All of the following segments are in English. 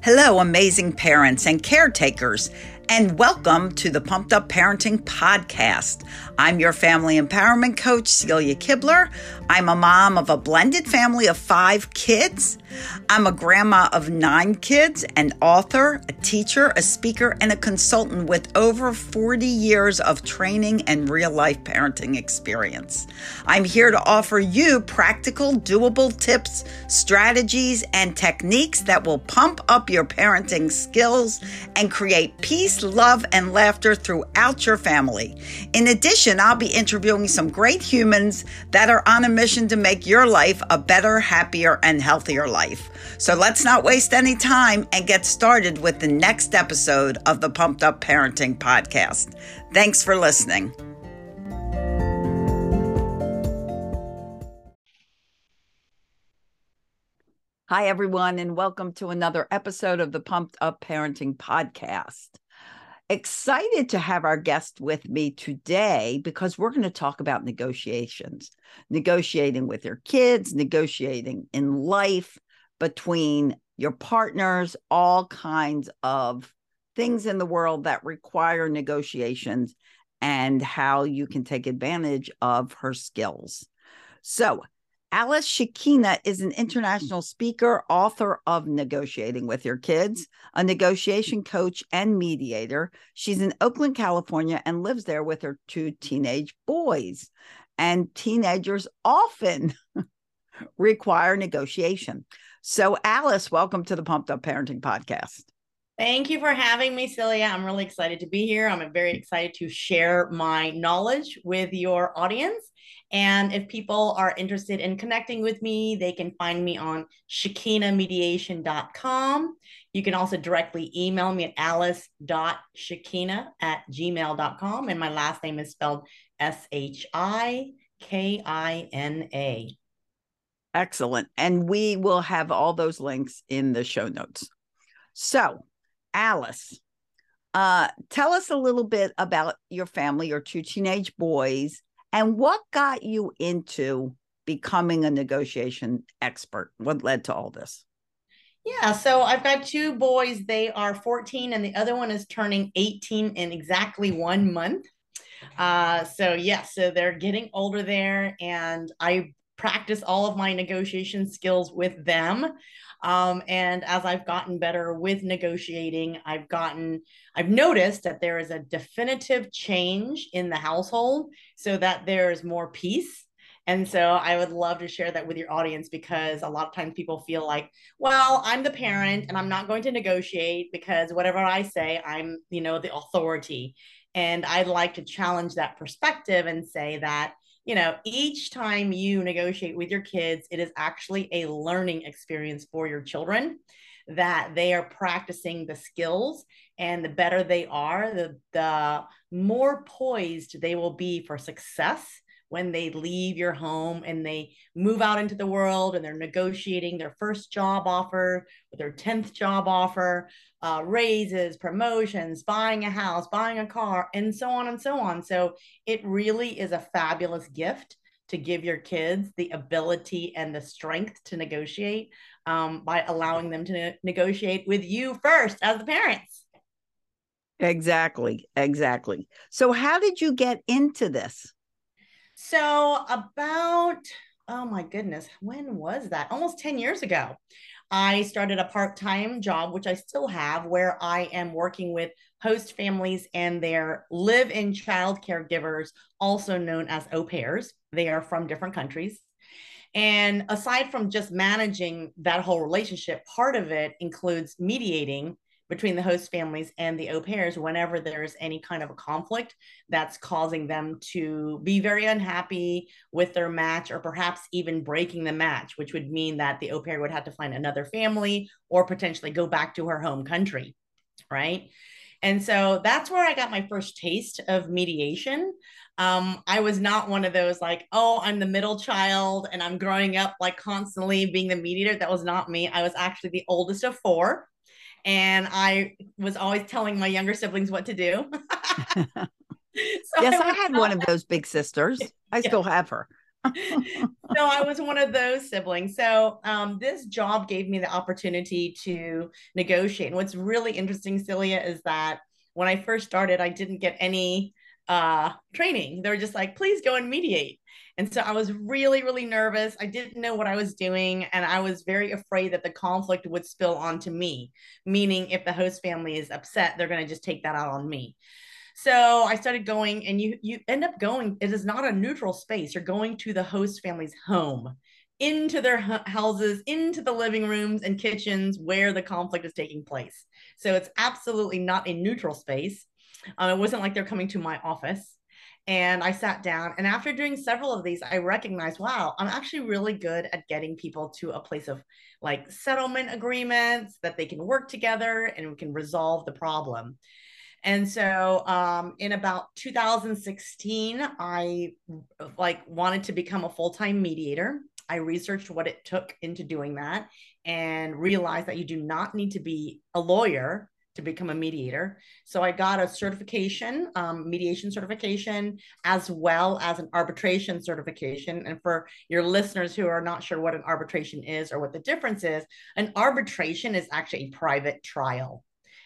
Hello, amazing parents and caretakers, and welcome to the Pumped Up Parenting Podcast. I'm your family empowerment coach, Celia Kibler. I'm a mom of a blended family of five kids. I'm a grandma of nine kids, an author, a teacher, a speaker, and a consultant with over 40 years of training and real life parenting experience. I'm here to offer you practical, doable tips, strategies, and techniques that will pump up your parenting skills and create peace, love, and laughter throughout your family. In addition, I'll be interviewing some great humans that are on a mission to make your life a better, happier, and healthier life. So let's not waste any time and get started with the next episode of the Pumped Up Parenting Podcast. Thanks for listening. Hi, everyone, and welcome to another episode of the Pumped Up Parenting Podcast. Excited to have our guest with me today because we're going to talk about negotiations, negotiating with your kids, negotiating in life between your partners, all kinds of things in the world that require negotiations and how you can take advantage of her skills. So, Alice Shikina is an international speaker, author of Negotiating with Your Kids, a negotiation coach and mediator. She's in Oakland, California, and lives there with her two teenage boys. And teenagers often require negotiation. So, Alice, welcome to the Pumped Up Parenting Podcast. Thank you for having me, Celia. I'm really excited to be here. I'm very excited to share my knowledge with your audience. And if people are interested in connecting with me, they can find me on shikinamediation.com. You can also directly email me at alice.shikina at gmail.com. And my last name is spelled S H I K I N A. Excellent. And we will have all those links in the show notes. So, Alice, uh, tell us a little bit about your family, your two teenage boys, and what got you into becoming a negotiation expert? What led to all this? Yeah, so I've got two boys. They are 14, and the other one is turning 18 in exactly one month. Uh, so, yes, yeah, so they're getting older there, and I practice all of my negotiation skills with them. Um, and as I've gotten better with negotiating, I've gotten, I've noticed that there is a definitive change in the household so that there's more peace. And so I would love to share that with your audience because a lot of times people feel like, well, I'm the parent and I'm not going to negotiate because whatever I say, I'm, you know, the authority. And I'd like to challenge that perspective and say that you know, each time you negotiate with your kids, it is actually a learning experience for your children that they are practicing the skills and the better they are, the, the more poised they will be for success when they leave your home and they move out into the world and they're negotiating their first job offer their 10th job offer, uh, raises, promotions, buying a house, buying a car, and so on and so on. So it really is a fabulous gift to give your kids the ability and the strength to negotiate um, by allowing them to ne- negotiate with you first as the parents. Exactly. Exactly. So, how did you get into this? So, about, oh my goodness, when was that? Almost 10 years ago. I started a part time job, which I still have, where I am working with host families and their live in child caregivers, also known as au pairs. They are from different countries. And aside from just managing that whole relationship, part of it includes mediating between the host families and the au pairs whenever there's any kind of a conflict that's causing them to be very unhappy with their match or perhaps even breaking the match, which would mean that the au pair would have to find another family or potentially go back to her home country. Right. And so that's where I got my first taste of mediation. Um, I was not one of those like, oh, I'm the middle child and I'm growing up like constantly being the mediator. That was not me. I was actually the oldest of four and I was always telling my younger siblings what to do. so yes, I, I had one of those big sisters. I yeah. still have her. so I was one of those siblings. So um, this job gave me the opportunity to negotiate. And what's really interesting, Celia, is that when I first started, I didn't get any uh, training. They were just like, please go and mediate. And so I was really, really nervous. I didn't know what I was doing. And I was very afraid that the conflict would spill onto me, meaning if the host family is upset, they're going to just take that out on me. So I started going, and you you end up going. It is not a neutral space. You're going to the host family's home, into their houses, into the living rooms and kitchens where the conflict is taking place. So it's absolutely not a neutral space. Um, it wasn't like they're coming to my office. And I sat down, and after doing several of these, I recognized, wow, I'm actually really good at getting people to a place of like settlement agreements that they can work together and we can resolve the problem. And so um, in about 2016, I like wanted to become a full-time mediator. I researched what it took into doing that and realized that you do not need to be a lawyer to become a mediator. So I got a certification, um, mediation certification, as well as an arbitration certification. And for your listeners who are not sure what an arbitration is or what the difference is, an arbitration is actually a private trial.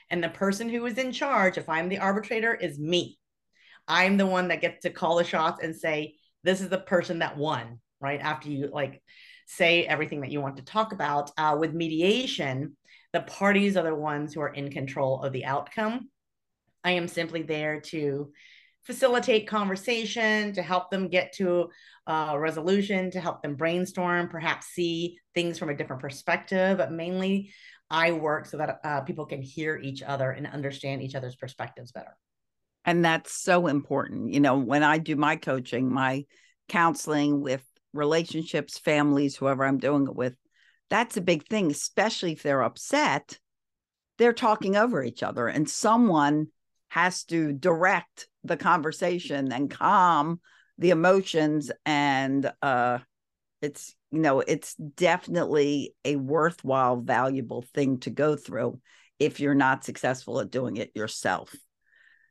And the person who is in charge, if I'm the arbitrator, is me. I'm the one that gets to call the shots and say, this is the person that won, right? After you like say everything that you want to talk about. Uh, with mediation, the parties are the ones who are in control of the outcome. I am simply there to facilitate conversation, to help them get to a resolution, to help them brainstorm, perhaps see things from a different perspective, but mainly I work so that uh, people can hear each other and understand each other's perspectives better. And that's so important. You know, when I do my coaching, my counseling with relationships, families, whoever I'm doing it with, that's a big thing, especially if they're upset. They're talking over each other, and someone has to direct the conversation and calm the emotions and uh it's you know it's definitely a worthwhile valuable thing to go through if you're not successful at doing it yourself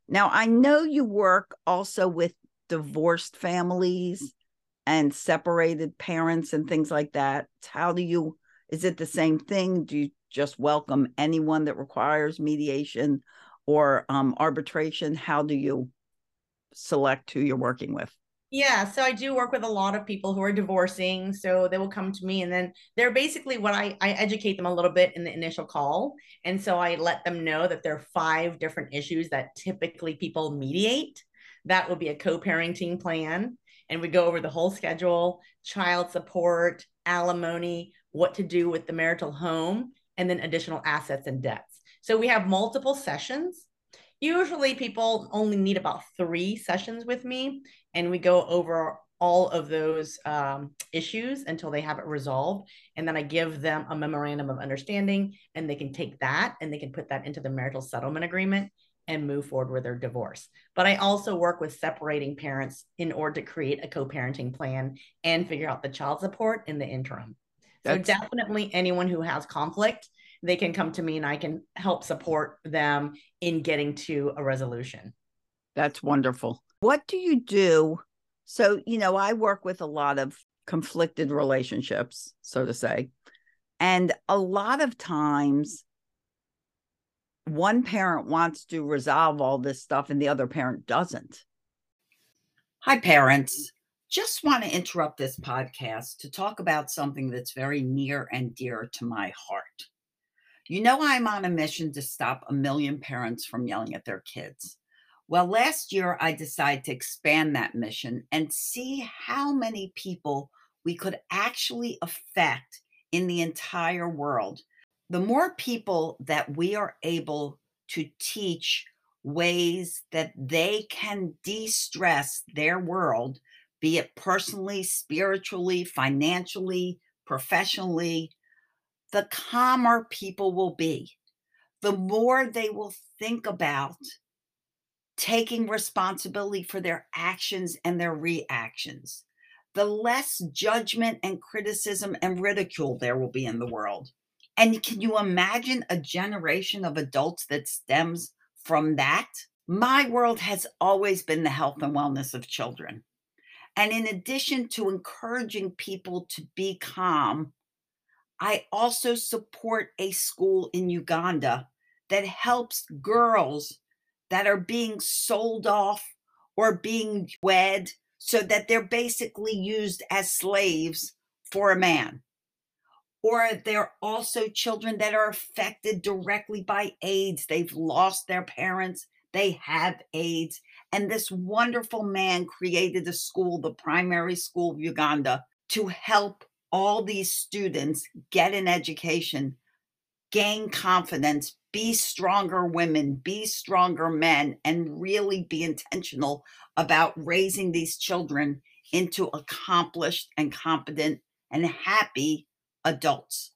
now i know you work also with divorced families and separated parents and things like that how do you is it the same thing do you just welcome anyone that requires mediation or um, arbitration how do you select who you're working with yeah, so I do work with a lot of people who are divorcing. So they will come to me and then they're basically what I, I educate them a little bit in the initial call. And so I let them know that there are five different issues that typically people mediate. That will be a co parenting plan. And we go over the whole schedule, child support, alimony, what to do with the marital home, and then additional assets and debts. So we have multiple sessions usually people only need about three sessions with me and we go over all of those um, issues until they have it resolved. And then I give them a memorandum of understanding, and they can take that and they can put that into the marital settlement agreement and move forward with their divorce. But I also work with separating parents in order to create a co parenting plan and figure out the child support in the interim. That's- so, definitely anyone who has conflict, they can come to me and I can help support them in getting to a resolution. That's wonderful. What do you do? So, you know, I work with a lot of conflicted relationships, so to say. And a lot of times, one parent wants to resolve all this stuff and the other parent doesn't. Hi, parents. Just want to interrupt this podcast to talk about something that's very near and dear to my heart. You know, I'm on a mission to stop a million parents from yelling at their kids. Well, last year I decided to expand that mission and see how many people we could actually affect in the entire world. The more people that we are able to teach ways that they can de stress their world, be it personally, spiritually, financially, professionally, the calmer people will be. The more they will think about taking responsibility for their actions and their reactions, the less judgment and criticism and ridicule there will be in the world. And can you imagine a generation of adults that stems from that? My world has always been the health and wellness of children. And in addition to encouraging people to be calm, I also support a school in Uganda that helps girls that are being sold off or being wed so that they're basically used as slaves for a man. Or they're also children that are affected directly by AIDS. They've lost their parents, they have AIDS. And this wonderful man created a school, the primary school of Uganda, to help all these students get an education, gain confidence, be stronger women, be stronger men, and really be intentional about raising these children into accomplished and competent and happy adults.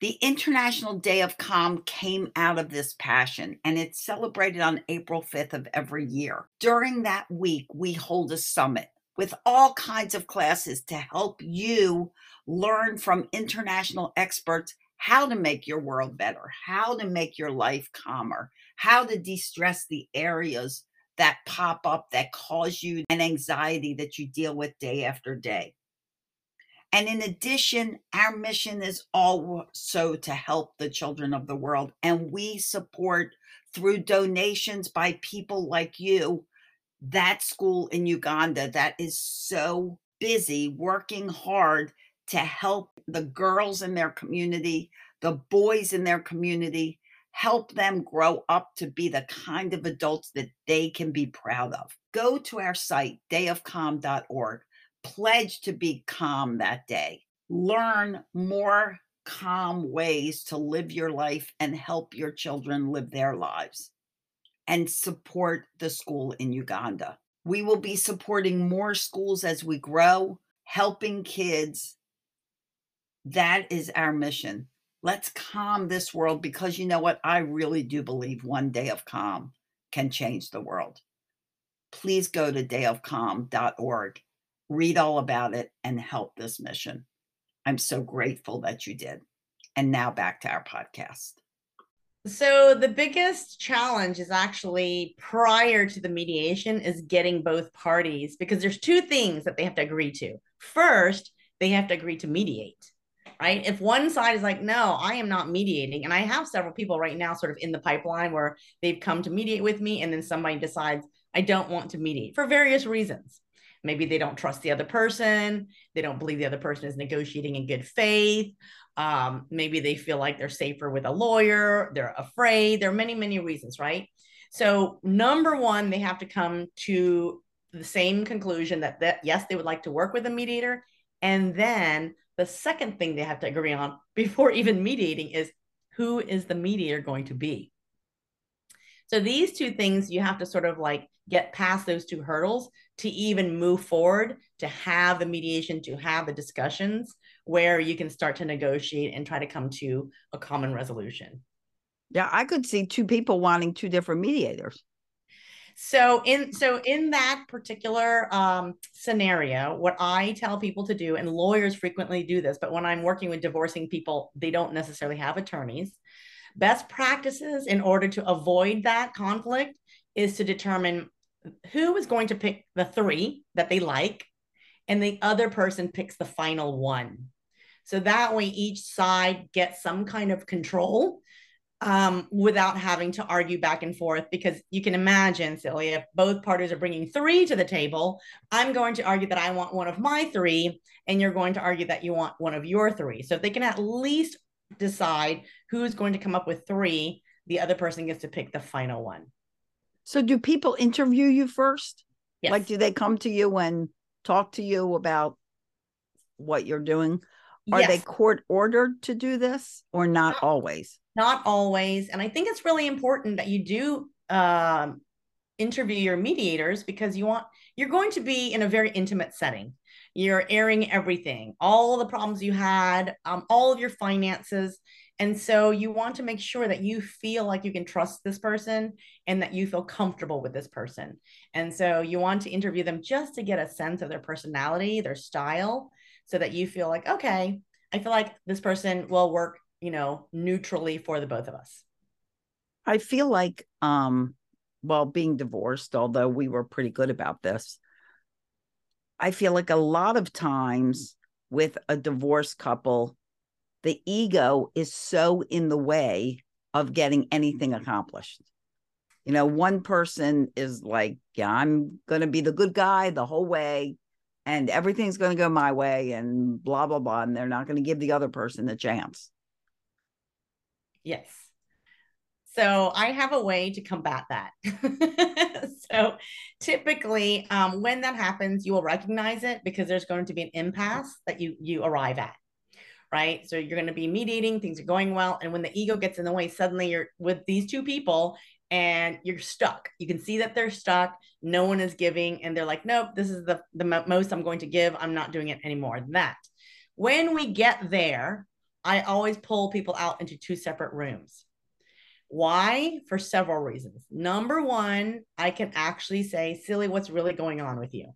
The International Day of Calm came out of this passion and it's celebrated on April 5th of every year. During that week, we hold a summit with all kinds of classes to help you learn from international experts how to make your world better, how to make your life calmer, how to de stress the areas that pop up that cause you an anxiety that you deal with day after day. And in addition, our mission is also to help the children of the world. And we support through donations by people like you that school in Uganda that is so busy working hard to help the girls in their community, the boys in their community, help them grow up to be the kind of adults that they can be proud of. Go to our site, dayofcalm.org pledge to be calm that day. Learn more calm ways to live your life and help your children live their lives. And support the school in Uganda. We will be supporting more schools as we grow, helping kids. That is our mission. Let's calm this world because you know what? I really do believe one day of calm can change the world. Please go to dayofcalm.org read all about it, and help this mission. I'm so grateful that you did. And now back to our podcast. So the biggest challenge is actually prior to the mediation is getting both parties because there's two things that they have to agree to. First, they have to agree to mediate. Right? If one side is like, "No, I am not mediating." And I have several people right now sort of in the pipeline where they've come to mediate with me and then somebody decides, "I don't want to mediate" for various reasons. Maybe they don't trust the other person. They don't believe the other person is negotiating in good faith. Um, maybe they feel like they're safer with a lawyer. They're afraid. There are many, many reasons, right? So, number one, they have to come to the same conclusion that, that yes, they would like to work with a mediator. And then the second thing they have to agree on before even mediating is who is the mediator going to be? So, these two things you have to sort of like get past those two hurdles to even move forward, to have the mediation, to have the discussions where you can start to negotiate and try to come to a common resolution. Yeah, I could see two people wanting two different mediators. So in so in that particular um, scenario, what I tell people to do, and lawyers frequently do this, but when I'm working with divorcing people, they don't necessarily have attorneys. Best practices in order to avoid that conflict is to determine who is going to pick the three that they like, and the other person picks the final one. So that way, each side gets some kind of control um, without having to argue back and forth. Because you can imagine, Celia, if both parties are bringing three to the table, I'm going to argue that I want one of my three, and you're going to argue that you want one of your three. So if they can at least decide who's going to come up with three, the other person gets to pick the final one. So do people interview you first? Yes. Like do they come to you and talk to you about what you're doing? Are yes. they court ordered to do this or not, not always? Not always. And I think it's really important that you do um, interview your mediators because you want you're going to be in a very intimate setting. You're airing everything, all the problems you had, um, all of your finances. And so you want to make sure that you feel like you can trust this person and that you feel comfortable with this person. And so you want to interview them just to get a sense of their personality, their style, so that you feel like, okay, I feel like this person will work, you know, neutrally for the both of us. I feel like, um, well, being divorced, although we were pretty good about this, I feel like a lot of times with a divorced couple, the ego is so in the way of getting anything mm-hmm. accomplished. You know, one person is like, yeah, I'm going to be the good guy the whole way and everything's going to go my way and blah, blah, blah. And they're not going to give the other person a chance. Yes. So I have a way to combat that. so typically, um, when that happens, you will recognize it because there's going to be an impasse that you you arrive at, right? So you're going to be mediating, things are going well, and when the ego gets in the way, suddenly you're with these two people and you're stuck. You can see that they're stuck. No one is giving, and they're like, "Nope, this is the the most I'm going to give. I'm not doing it anymore." That when we get there, I always pull people out into two separate rooms why? For several reasons. Number one, I can actually say, Celia, what's really going on with you?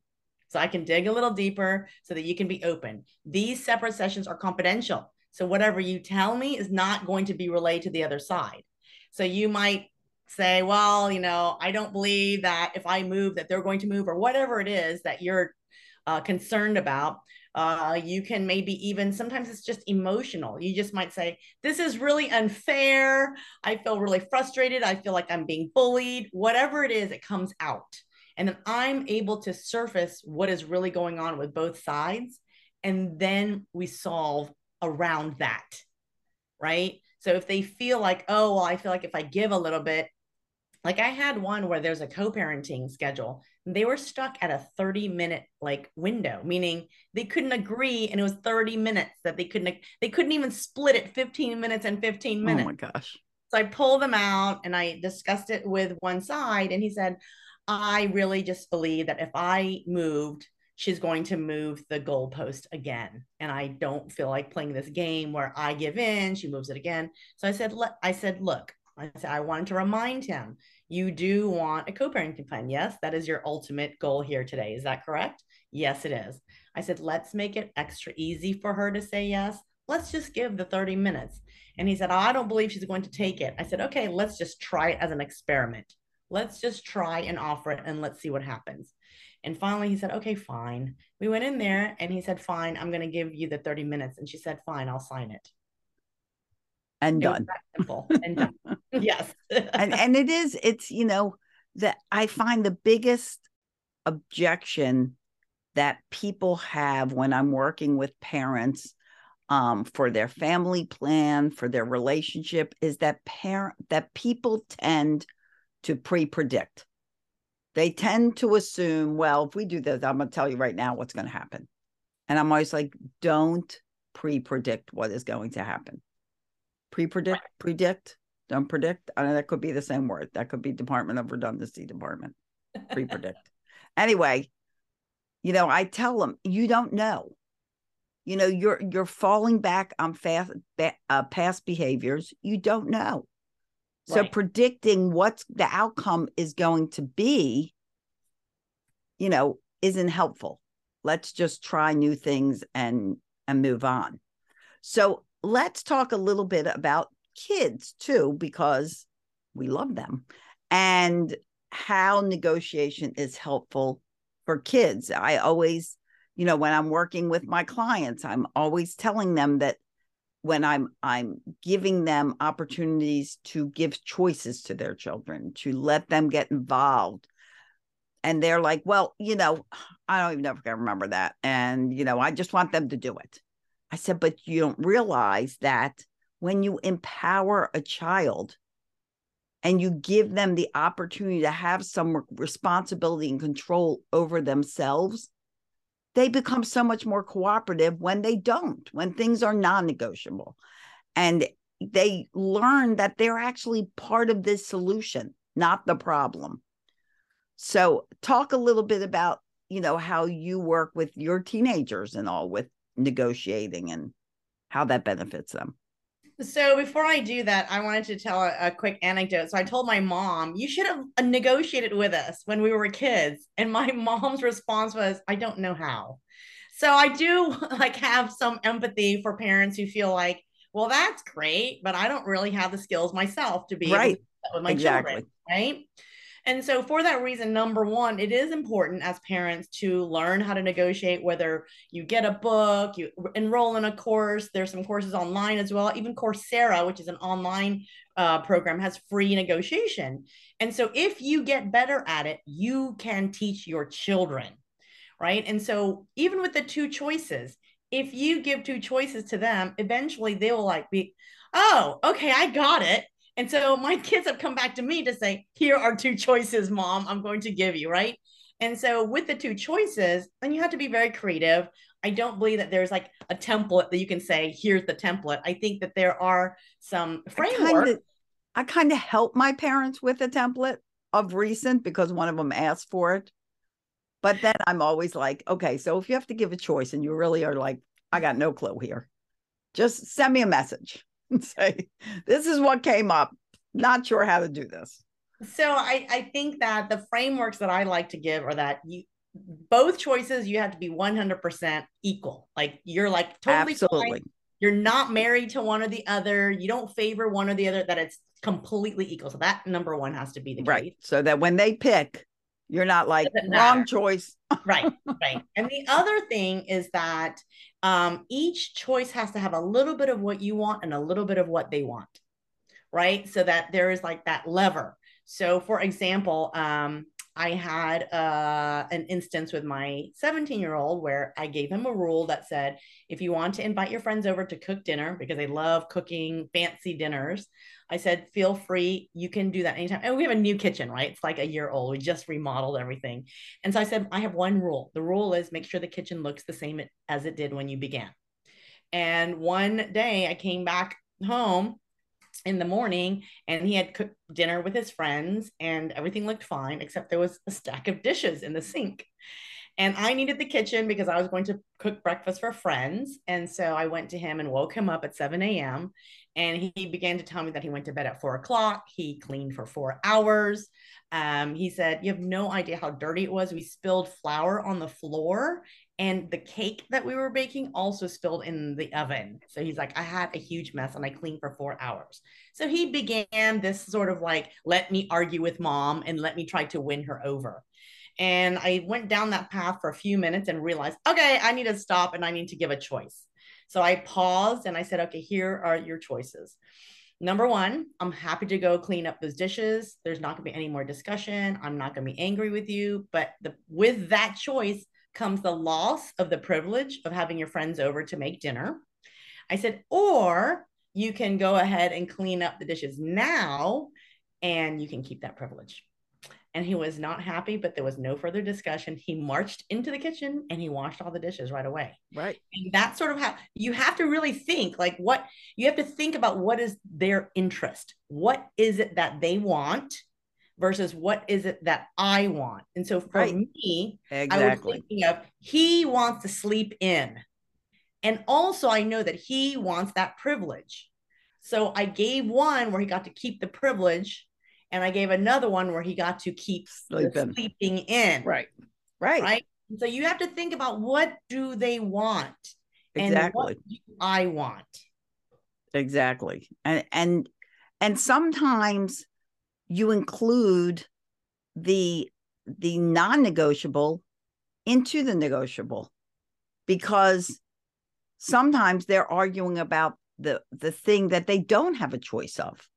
So I can dig a little deeper so that you can be open. These separate sessions are confidential. So whatever you tell me is not going to be relayed to the other side. So you might say, well, you know, I don't believe that if I move that they're going to move or whatever it is that you're uh, concerned about. Uh, you can maybe even sometimes it's just emotional. You just might say, This is really unfair. I feel really frustrated. I feel like I'm being bullied. Whatever it is, it comes out. And then I'm able to surface what is really going on with both sides. And then we solve around that. Right. So if they feel like, oh, well, I feel like if I give a little bit, like I had one where there's a co-parenting schedule. They were stuck at a 30 minute like window, meaning they couldn't agree and it was 30 minutes that they couldn't they couldn't even split it 15 minutes and 15 minutes. Oh my gosh. So I pulled them out and I discussed it with one side and he said, "I really just believe that if I moved she's going to move the goalpost again. And I don't feel like playing this game where I give in, she moves it again. So I said, I said, look, I said, I wanted to remind him, you do want a co-parenting plan. Yes, that is your ultimate goal here today. Is that correct? Yes, it is. I said, let's make it extra easy for her to say yes. Let's just give the 30 minutes. And he said, I don't believe she's going to take it. I said, okay, let's just try it as an experiment. Let's just try and offer it and let's see what happens. And finally, he said, okay, fine. We went in there and he said, fine, I'm going to give you the 30 minutes. And she said, fine, I'll sign it and done. Simple and done. yes. and and it is. It's you know that I find the biggest objection that people have when I'm working with parents um, for their family plan, for their relationship, is that parent that people tend to pre-predict. They tend to assume, well, if we do this, I'm going to tell you right now what's going to happen. And I'm always like, don't pre-predict what is going to happen pre-predict predict don't predict. I know that could be the same word. That could be department of redundancy department. Pre-predict. Anyway you know i tell them you don't know. You know you're you're falling back on fast uh, past behaviors. You don't know. So right. predicting what the outcome is going to be you know isn't helpful. Let's just try new things and and move on. So let's talk a little bit about kids too, because we love them and how negotiation is helpful for kids. I always, you know, when I'm working with my clients, I'm always telling them that when I'm I'm giving them opportunities to give choices to their children, to let them get involved. And they're like, well, you know, I don't even know if I can remember that. And, you know, I just want them to do it. I said, but you don't realize that when you empower a child and you give them the opportunity to have some responsibility and control over themselves, they become so much more cooperative when they don't, when things are non negotiable. And they learn that they're actually part of this solution, not the problem. So, talk a little bit about, you know, how you work with your teenagers and all with negotiating and how that benefits them. So before I do that, I wanted to tell a, a, quick anecdote. So I told my mom, "You should have uh, negotiated with us when we were kids." And my mom's response was, "I don't know how." So I do like have some empathy for parents who feel like, "Well, that's great, but I don't really have the skills myself to be right with my exactly. children." Right? And so, for that reason, number one, it is important as parents to learn how to negotiate, whether you get a book, you enroll in a course. There's some courses online as well. Even Coursera, which is an online uh, program, has free negotiation. And so, if you get better at it, you can teach your children, right? And so, even with the two choices, if you give two choices to them, eventually they will like be, oh, okay, I got it and so my kids have come back to me to say, here are two choices, mom, I'm going to give you, right? And so with the two choices, then you have to be very creative. I don't believe that there's like a template that you can say, here's the template. I think that there are some framework. I kind of help my parents with a template of recent because one of them asked for it. But then I'm always like, okay, so if you have to give a choice and you really are like, I got no clue here, just send me a message and say, this is what came up. Not sure how to do this. So I, I think that the frameworks that I like to give are that you both choices you have to be 100% equal. Like you're like totally Absolutely. Fine. You're not married to one or the other. You don't favor one or the other, that it's completely equal. So that number one has to be the case. Right. So that when they pick, you're not like wrong choice. right. Right. And the other thing is that um, each choice has to have a little bit of what you want and a little bit of what they want, right? So that there is like that lever. So, for example, um, I had uh, an instance with my 17 year old where I gave him a rule that said if you want to invite your friends over to cook dinner because they love cooking fancy dinners, I said, feel free. You can do that anytime. And we have a new kitchen, right? It's like a year old. We just remodeled everything. And so I said, I have one rule. The rule is make sure the kitchen looks the same as it did when you began. And one day I came back home in the morning and he had cooked dinner with his friends and everything looked fine, except there was a stack of dishes in the sink. And I needed the kitchen because I was going to cook breakfast for friends. And so I went to him and woke him up at 7 a.m. And he began to tell me that he went to bed at four o'clock. He cleaned for four hours. Um, he said, You have no idea how dirty it was. We spilled flour on the floor, and the cake that we were baking also spilled in the oven. So he's like, I had a huge mess and I cleaned for four hours. So he began this sort of like, let me argue with mom and let me try to win her over. And I went down that path for a few minutes and realized, okay, I need to stop and I need to give a choice. So I paused and I said, okay, here are your choices. Number one, I'm happy to go clean up those dishes. There's not going to be any more discussion. I'm not going to be angry with you. But the, with that choice comes the loss of the privilege of having your friends over to make dinner. I said, or you can go ahead and clean up the dishes now and you can keep that privilege and he was not happy, but there was no further discussion. He marched into the kitchen and he washed all the dishes right away. Right. And that's sort of how you have to really think like what you have to think about what is their interest? What is it that they want versus what is it that I want? And so for right. me, exactly. I was thinking of he wants to sleep in. And also I know that he wants that privilege. So I gave one where he got to keep the privilege and I gave another one where he got to keep sleeping, sleeping in. Right. Right. Right. So you have to think about what do they want? Exactly. I want. Exactly. And and and sometimes you include the the non-negotiable into the negotiable because sometimes they're arguing about the the thing that they don't have a choice of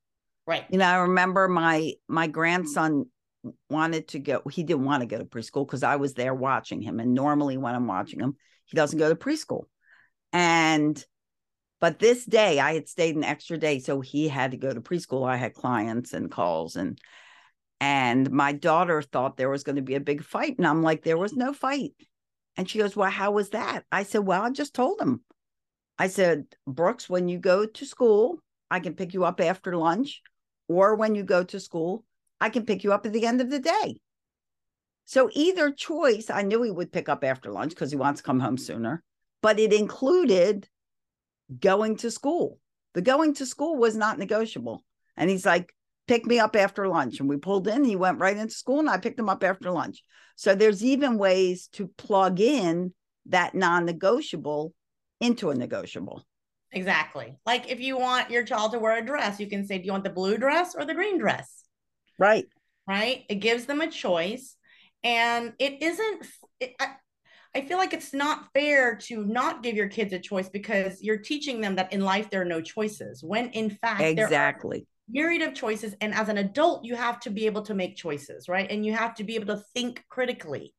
Right. You know, I remember my my mm-hmm. grandson wanted to go. He didn't want to go to preschool because I was there watching him. And normally when I'm watching him, he doesn't go to preschool. And but this day I had stayed an extra day, so he had to go to preschool. I had clients and calls and and my daughter thought there was going to be a big fight. And I'm like, there was no fight. And she goes, Well, how was that? I said, Well, I just told him. I said, Brooks, when you go to school, I can pick you up after lunch or when you go to school, I can pick you up at the end of the day. So either choice, I knew he would pick up after lunch because he wants to come home sooner, but it included going to school. The going to school was not negotiable. And he's like, pick me up after lunch. And we pulled in, he went right into school and I picked him up after lunch. So there's even ways to plug in that non negotiable into a negotiable. Exactly. Like if you want your child to wear a dress, you can say, Do you want the blue dress or the green dress? Right. right? It gives them a choice. And it isn't, it, I, I feel like it's not fair to not give your kids a choice because you're teaching them that in life there are no choices when in fact exactly myriad of choices and as an adult you have to be able to make choices right and you have to be able to think critically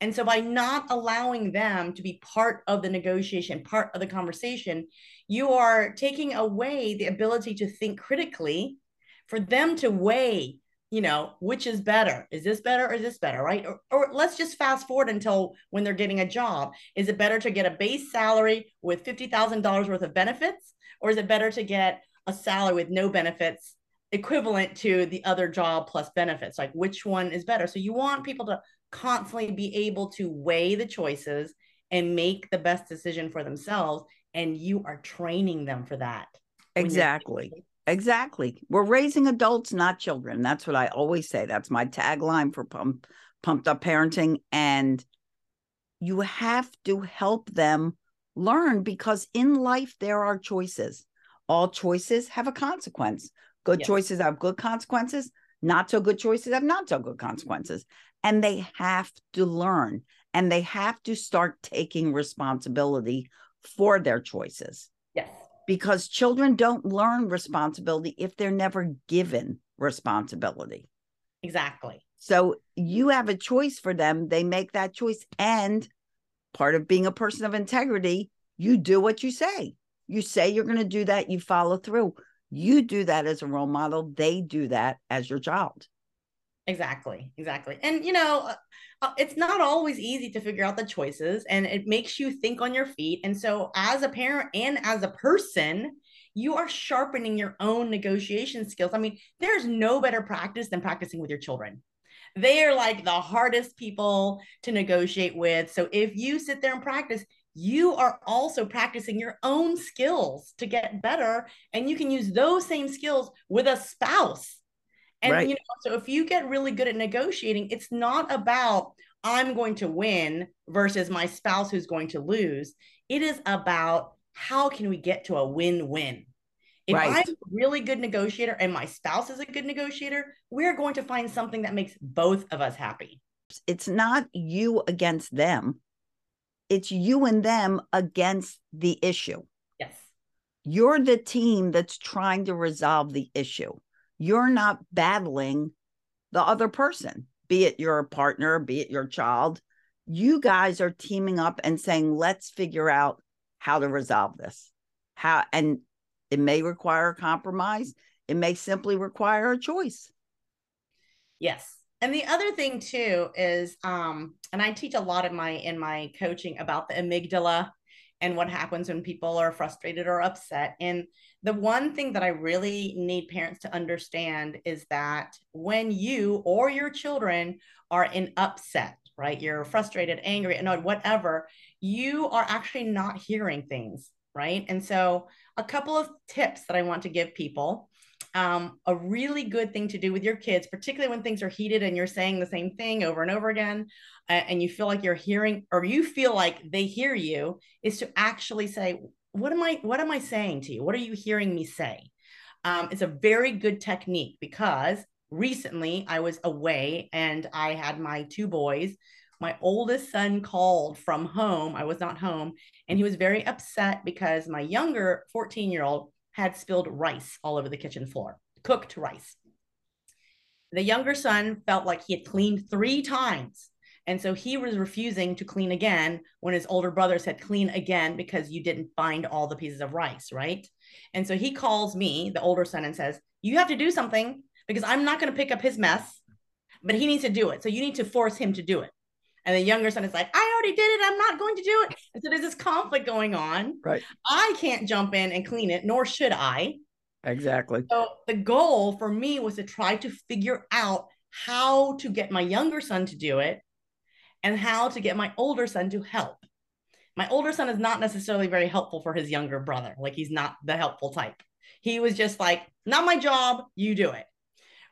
and so by not allowing them to be part of the negotiation part of the conversation you are taking away the ability to think critically for them to weigh you know, which is better? Is this better or is this better, right? Or, or let's just fast forward until when they're getting a job. Is it better to get a base salary with $50,000 worth of benefits? Or is it better to get a salary with no benefits equivalent to the other job plus benefits? Like, which one is better? So you want people to constantly be able to weigh the choices and make the best decision for themselves. And you are training them for that. Exactly. Exactly. We're raising adults, not children. That's what I always say. That's my tagline for pump, pumped up parenting. And you have to help them learn because in life there are choices. All choices have a consequence. Good yes. choices have good consequences. Not so good choices have not so good consequences. And they have to learn and they have to start taking responsibility for their choices. Yes because children don't learn responsibility if they're never given responsibility. Exactly. So you have a choice for them. They make that choice. And part of being a person of integrity, you do what you say. You say you're going to do that, you follow through. You do that as a role model, they do that as your child. Exactly. Exactly. And, you know, uh, uh, it's not always easy to figure out the choices and it makes you think on your feet. And so, as a parent and as a person, you are sharpening your own negotiation skills. I mean, there's no better practice than practicing with your children. They are like the hardest people to negotiate with. So, if you sit there and practice, you are also practicing your own skills to get better. And you can use those same skills with a spouse and right. you know, so if you get really good at negotiating, it's not about I'm going to win versus my spouse who's going to lose. It is about how can we get to a win-win. If right. I'm a really good negotiator and my spouse is a good negotiator, we're going to find something that makes both of us happy. It's not you against them. It's you and them against the issue. Yes. You're the team that's trying to resolve the issue you're not battling the other person, be it your partner, be it your child. You guys are teaming up and saying, let's figure out how to resolve this. How, and it may require a compromise, it may simply require a choice. Yes. And the other thing too is um and I teach a lot in my in my coaching about the amygdala and what happens when people are frustrated or upset. And the one thing that I really need parents to understand is that when you or your children are in upset, right? You're frustrated, angry, annoyed, whatever, you are actually not hearing things, right? And so, a couple of tips that I want to give people. Um, a really good thing to do with your kids, particularly when things are heated and you're saying the same thing over and over again, uh, and you feel like you're hearing or you feel like they hear you, is to actually say, what am I what am I saying to you? What are you hearing me say? Um, it's a very good technique because recently I was away and I had my two boys. My oldest son called from home. I was not home, and he was very upset because my younger 14 year old had spilled rice all over the kitchen floor, cooked rice. The younger son felt like he had cleaned three times and so he was refusing to clean again when his older brother said, clean again because you didn't find all the pieces of rice, right? And so he calls me, the older son, and says, You have to do something because I'm not going to pick up his mess, but he needs to do it. So you need to force him to do it. And the younger son is like, I already did it. I'm not going to do it. And so there's this conflict going on. Right. I can't jump in and clean it, nor should I. Exactly. So the goal for me was to try to figure out how to get my younger son to do it and how to get my older son to help. My older son is not necessarily very helpful for his younger brother. Like he's not the helpful type. He was just like, not my job, you do it.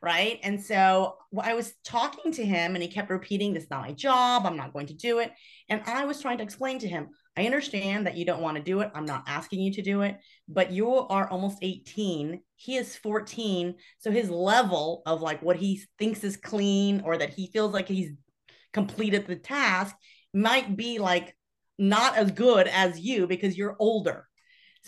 Right. And so I was talking to him and he kept repeating, This is not my job. I'm not going to do it. And I was trying to explain to him, I understand that you don't want to do it. I'm not asking you to do it, but you are almost 18. He is 14. So his level of like what he thinks is clean or that he feels like he's completed the task might be like not as good as you because you're older.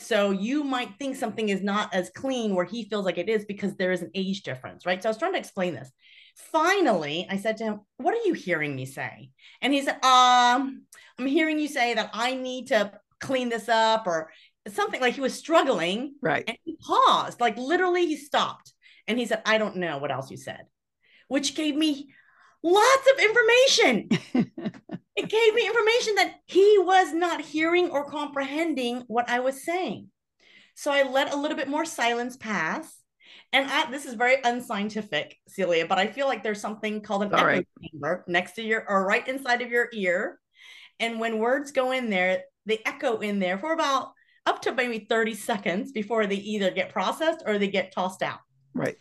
So you might think something is not as clean where he feels like it is because there is an age difference, right? So I was trying to explain this. Finally, I said to him, What are you hearing me say? And he said, Um, I'm hearing you say that I need to clean this up or something like he was struggling. Right. And he paused, like literally, he stopped and he said, I don't know what else you said, which gave me lots of information. it gave me information that he was not hearing or comprehending what I was saying. So I let a little bit more silence pass. And I, this is very unscientific, Celia, but I feel like there's something called an echo right. chamber next to your or right inside of your ear. And when words go in there, they echo in there for about up to maybe 30 seconds before they either get processed or they get tossed out. Right.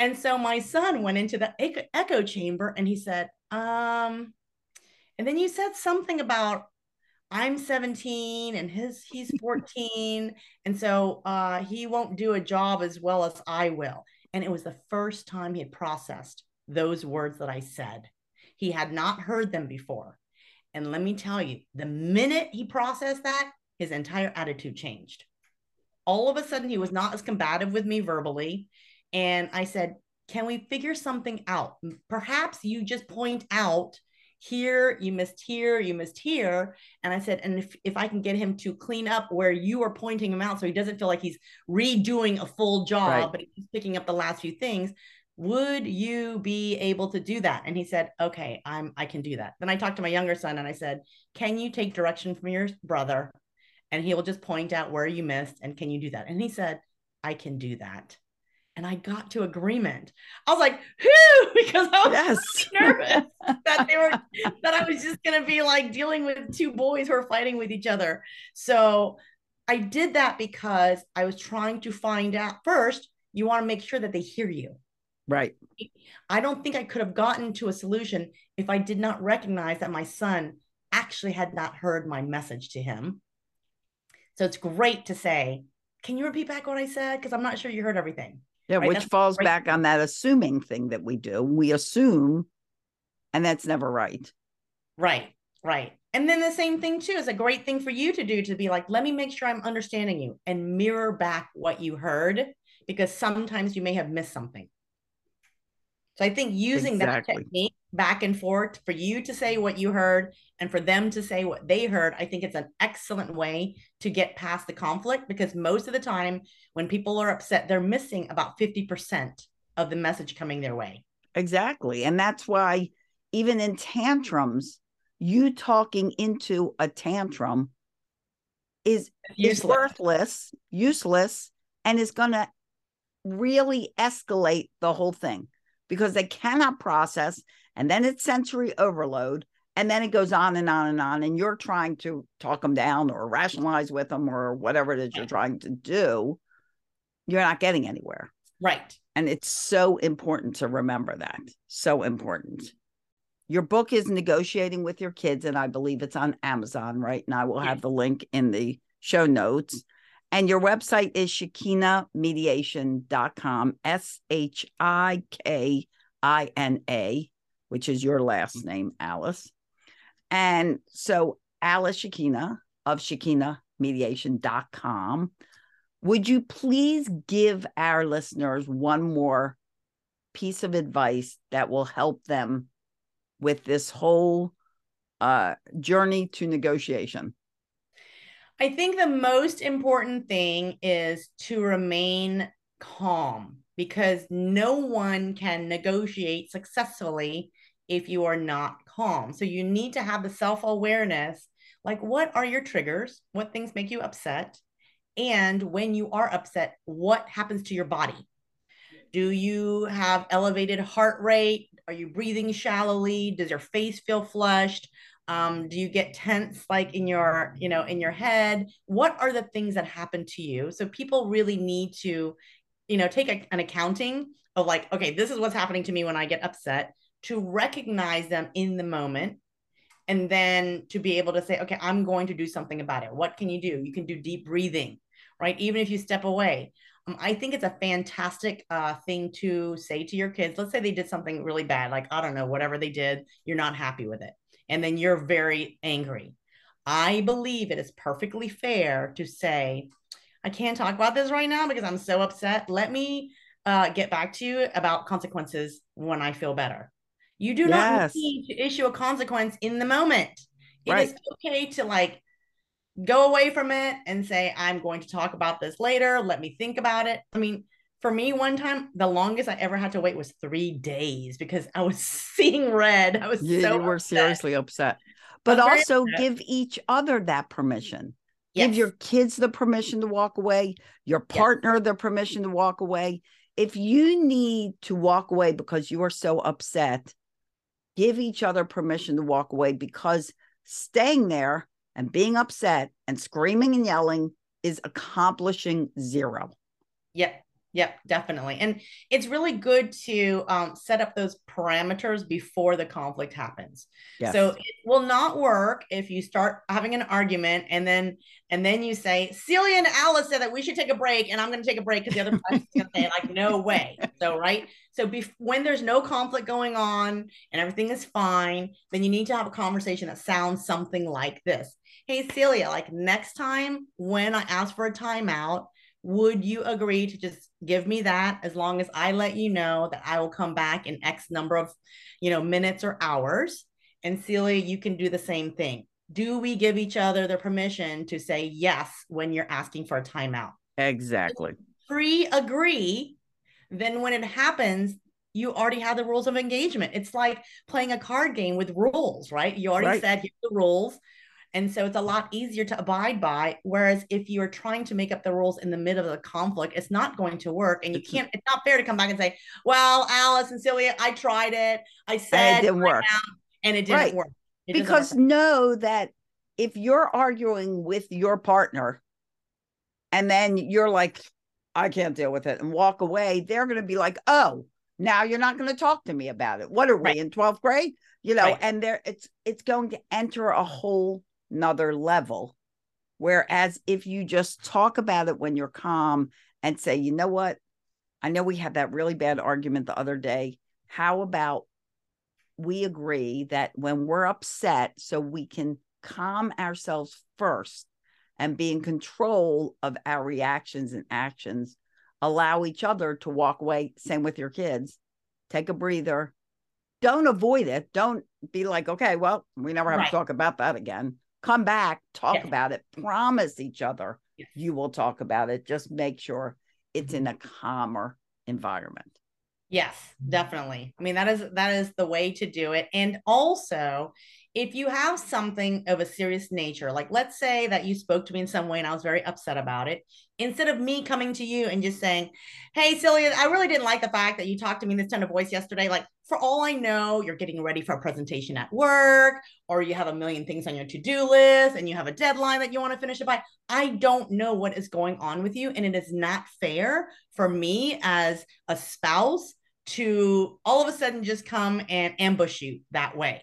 And so my son went into the echo, echo chamber and he said, um, and then you said something about I'm 17 and his he's 14. and so uh, he won't do a job as well as I will. And it was the first time he had processed those words that I said. He had not heard them before. And let me tell you, the minute he processed that, his entire attitude changed. All of a sudden, he was not as combative with me verbally. And I said, Can we figure something out? Perhaps you just point out here, you missed here, you missed here. And I said, And if, if I can get him to clean up where you are pointing him out so he doesn't feel like he's redoing a full job, Right. but he's picking up the last few things, would you be able to do that and he said okay i'm i can do that then i talked to my younger son and i said can you take direction from your brother and he will just point out where you missed and can you do that and he said i can do that and i got to agreement i was like whew because i was Yes. nervous that they were that i was just going to be like dealing with two boys who are fighting with each other so i did that because i was trying to find out first you want to make sure that they hear you Right. I don't think I could have gotten to a solution if I did not recognize that my son actually had not heard my message to him. So it's great to say, Can you repeat back what I said? Because I'm not sure you heard everything. Yeah, Right, which that's falls right. back on that assuming thing that we do. We assume, and that's never right. Right, right. And then the same thing, too, is a great thing for you to do to be like, Let me make sure I'm understanding you and mirror back what you heard, because sometimes you may have missed something. So I think using Exactly. that technique back and forth for you to say what you heard and for them to say what they heard, I think it's an excellent way to get past the conflict because most of the time when people are upset, they're missing about 50% of the message coming their way. Exactly. And that's why even in tantrums, you talking into a tantrum is is worthless, useless, and is going to really escalate the whole thing because they cannot process. And then it's sensory overload. And then it goes on and on and on. And you're trying to talk them down or rationalize with them or whatever it is you're trying to do. You're not getting anywhere. Right. And it's so important to remember that. So important. Your book is Negotiating with Your Kids, and I believe it's on Amazon, right? And I will have the link in the show notes. And your website is shikinamediation.com, S H I K I N A, which is your last name, Alice. And so, Alice Shikina of shikinamediation.com. Would you please give our listeners one more piece of advice that will help them with this whole uh, journey to negotiation? I think the most important thing is to remain calm because no one can negotiate successfully if you are not calm. So you need to have the self awareness like, what are your triggers? What things make you upset? And when you are upset, what happens to your body? Do you have elevated heart rate? Are you breathing shallowly? Does your face feel flushed? Um, do you get tense like in your you know in your head? What are the things that happen to you? So people really need to you know take a, an accounting of like okay this is what's happening to me when i get upset to recognize them in the moment and then to be able to say okay i'm going to do something about it. What can you do? You can do deep breathing right? Even if you step away. Um, i think it's a fantastic uh, thing to say to your kids. Let's say they did something really bad like i don't know whatever they did you're not happy with it and then you're very angry i believe it is perfectly fair to say i can't talk about this right now because i'm so upset let me uh, get back to you about consequences when i feel better you do yes. not need to issue a consequence in the moment. It right. is okay to like go away from it and say, I'm going to talk about this later. Let me think about it. I mean, for me, one time, the longest I ever had to wait was three days because I was seeing red. I was yeah, so you were upset. seriously upset. But also upset. give each other that permission. Yes. Give your kids the permission to walk away, your partner yes. the permission to walk away. If you need to walk away because you are so upset, give each other permission to walk away because staying there and being upset and screaming and yelling is accomplishing zero. Yep. Yep, definitely. And it's really good to um, set up those parameters before the conflict happens. Yes. So it will not work if you start having an argument and then and then you say, Celia and Alice said that we should take a break, and I'm going to take a break because the other person's going to say, like, no way. So, right. So, bef- when there's no conflict going on and everything is fine, then you need to have a conversation that sounds something like this. Hey, Celia, like next time when I ask for a timeout, would you agree to just give me that as long as I let you know that I will come back in X number of, you know, minutes or hours? And Celia, you can do the same thing. Do we give each other the permission to say yes when you're asking for a timeout? Exactly. Pre agree, then when it happens, you already have the rules of engagement. It's like playing a card game with rules, right? You already right. said here's the rules. And so it's a lot easier to abide by. Whereas if you're trying to make up the rules in the middle of the conflict, it's not going to work. And you can't, it's not fair to come back and say, well, Alice and Celia, I tried it. I said and it didn't work. And it didn't right. work. It because work. know that if you're arguing with your partner and then you're like, I can't deal with it and walk away, they're going to be like, oh, now you're not going to talk to me about it. What are right. we in 12th grade? You know, right. and there it's it's going to enter a whole another level. Whereas if you just talk about it when you're calm and say, you know what? I know we had that really bad argument the other day. How about we agree that when we're upset, so we can calm ourselves first and be in control of our reactions and actions, allow each other to walk away. Same with your kids. Take a breather. Don't avoid it. Don't be like, okay, well, we never have right. to talk about that again come back, talk yes. about it, promise each other yes. you will talk about it. Just make sure it's in mm-hmm. a calmer environment. Yes, definitely. I mean, that is that is the way to do it. And also, if you have something of a serious nature, like let's say that you spoke to me in some way and I was very upset about it, instead of me coming to you and just saying, Hey, Celia, I really didn't like the fact that you talked to me in this tone of voice yesterday. Like, for all I know, you're getting ready for a presentation at work, or you have a million things on your to do list and you have a deadline that you want to finish it by. I don't know what is going on with you. And it is not fair for me as a spouse to all of a sudden just come and ambush you that way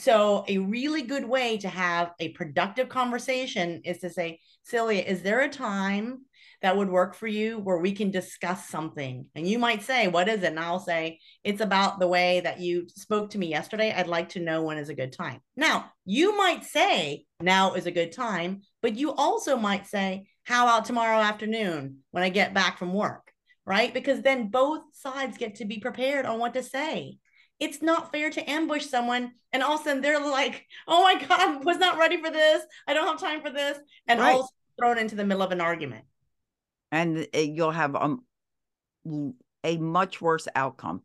so, a really good way to have a productive conversation is to say, Celia, is there a time that would work for you where we can discuss something? And you might say, What is it? And I'll say, It's about the way that you spoke to me yesterday. I'd like to know when is a good time. Now, you might say, Now is a good time, but you also might say, How about tomorrow afternoon when I get back from work? Right? Because then both sides get to be prepared on what to say it's not fair to ambush someone and all of a sudden they're like, oh my God, was not ready for this. I don't have time for this. And right. all thrown into the middle of an argument. And you'll have um, a much worse outcome.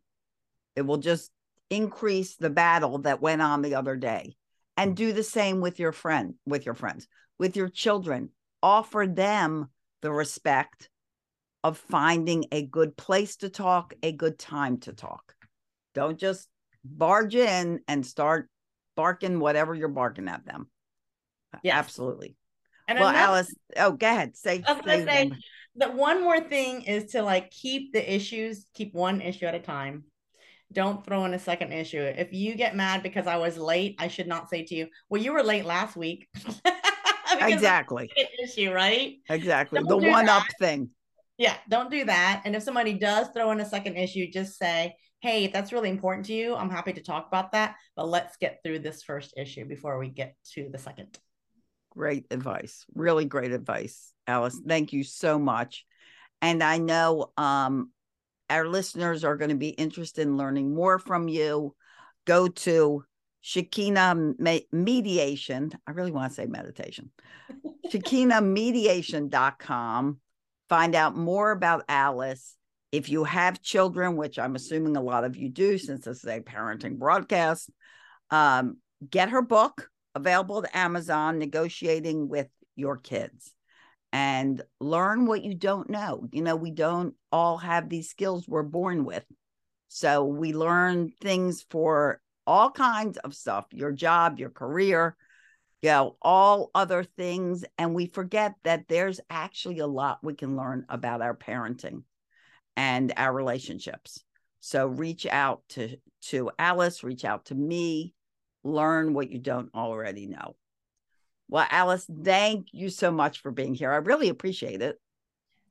It will just increase the battle that went on the other day. And do the same with your friend, with your friends, with your children. Offer them the respect of finding a good place to talk, a good time to talk. Don't just barge in and start barking whatever you're barking at them. Yes. Absolutely. And well, another, Alice, oh, go ahead. Say, I was gonna say that one more thing is to like keep the issues, keep one issue at a time. don't throw in a second issue. If you get mad because I was late, I should not say to you, "Well, you were late last week." exactly. Issue, right? Exactly. Don't the one that. up thing. Yeah, don't do that. And if somebody does throw in a second issue, just say, "Hey, if that's really important to you, I'm happy to talk about that, but let's get through this first issue before we get to the second. Great advice. Really great advice, Alice. Thank you so much. And I know um, our listeners are going to be interested in learning more from you, go to Shikina Mediation. I really want to say meditation. shikinamediation.com. Find out more about Alice. If you have children, which I'm assuming a lot of you do since this is a parenting broadcast, um, get her book available to Amazon, Negotiating with Your Kids and learn what you don't know. You know, we don't all have these skills we're born with. So we learn things for all kinds of stuff your job, your career, you know, all other things. And we forget that there's actually a lot we can learn about our parenting and our relationships. So reach out to, to Alice, reach out to me, learn what you don't already know. Well, Alice, thank you so much for being here. I really appreciate it.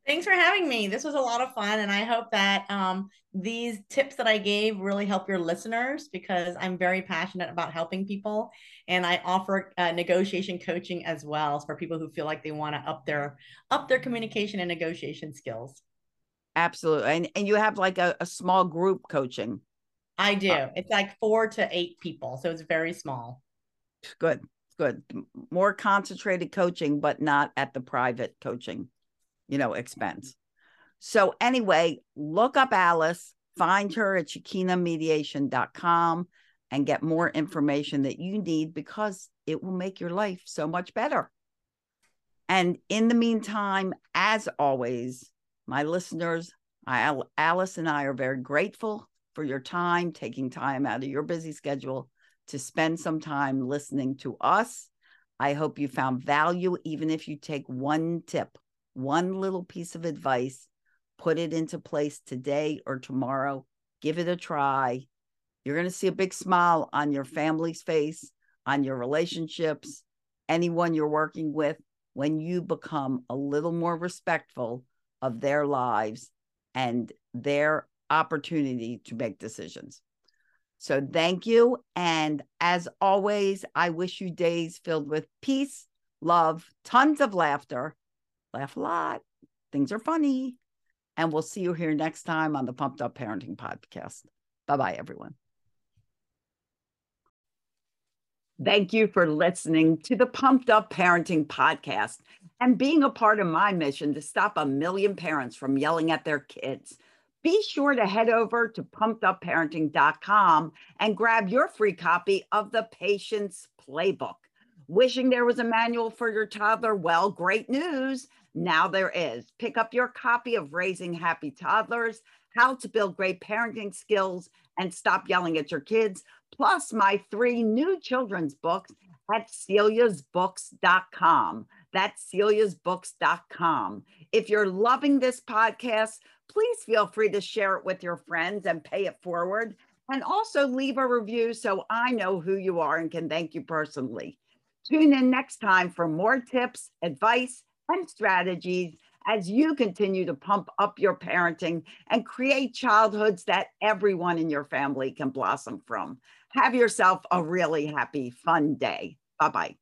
Thanks for having me. This was a lot of fun. And I hope that um, these tips that I gave really help your listeners because I'm very passionate about helping people. And I offer uh, negotiation coaching as well for people who feel like they want to up their up their communication and negotiation skills. Absolutely. And, and you have like a, a small group coaching. I do. Uh, it's like four to eight people. So it's very small. Good good. More concentrated coaching, but not at the private coaching, you know, expense. So anyway, look up Alice, find her at shikinamediation.com and get more information that you need because it will make your life so much better. And in the meantime, as always, my listeners, I, Alice and I are very grateful for your time, taking time out of your busy schedule to spend some time listening to us. I hope you found value, even if you take one tip, one little piece of advice, put it into place today or tomorrow, give it a try. You're going to see a big smile on your family's face, on your relationships, anyone you're working with, when you become a little more respectful of their lives and their opportunity to make decisions. So thank you. And as always, I wish you days filled with peace, love, tons of laughter. Laugh a lot. Things are funny. And we'll see you here next time on the Pumped Up Parenting Podcast. Bye bye, everyone. Thank you for listening to the Pumped Up Parenting Podcast and being a part of my mission to stop a million parents from yelling at their kids be sure to head over to pumpedupparenting.com and grab your free copy of the Patience Playbook. Wishing there was a manual for your toddler? Well, great news. Now there is. Pick up your copy of Raising Happy Toddlers, How to Build Great Parenting Skills, and Stop Yelling at Your Kids, plus my three new children's books at celiasbooks.com. That's celiasbooks.com. If you're loving this podcast, please feel free to share it with your friends and pay it forward. And also leave a review so I know who you are and can thank you personally. Tune in next time for more tips, advice, and strategies as you continue to pump up your parenting and create childhoods that everyone in your family can blossom from. Have yourself a really happy, fun day. Bye bye.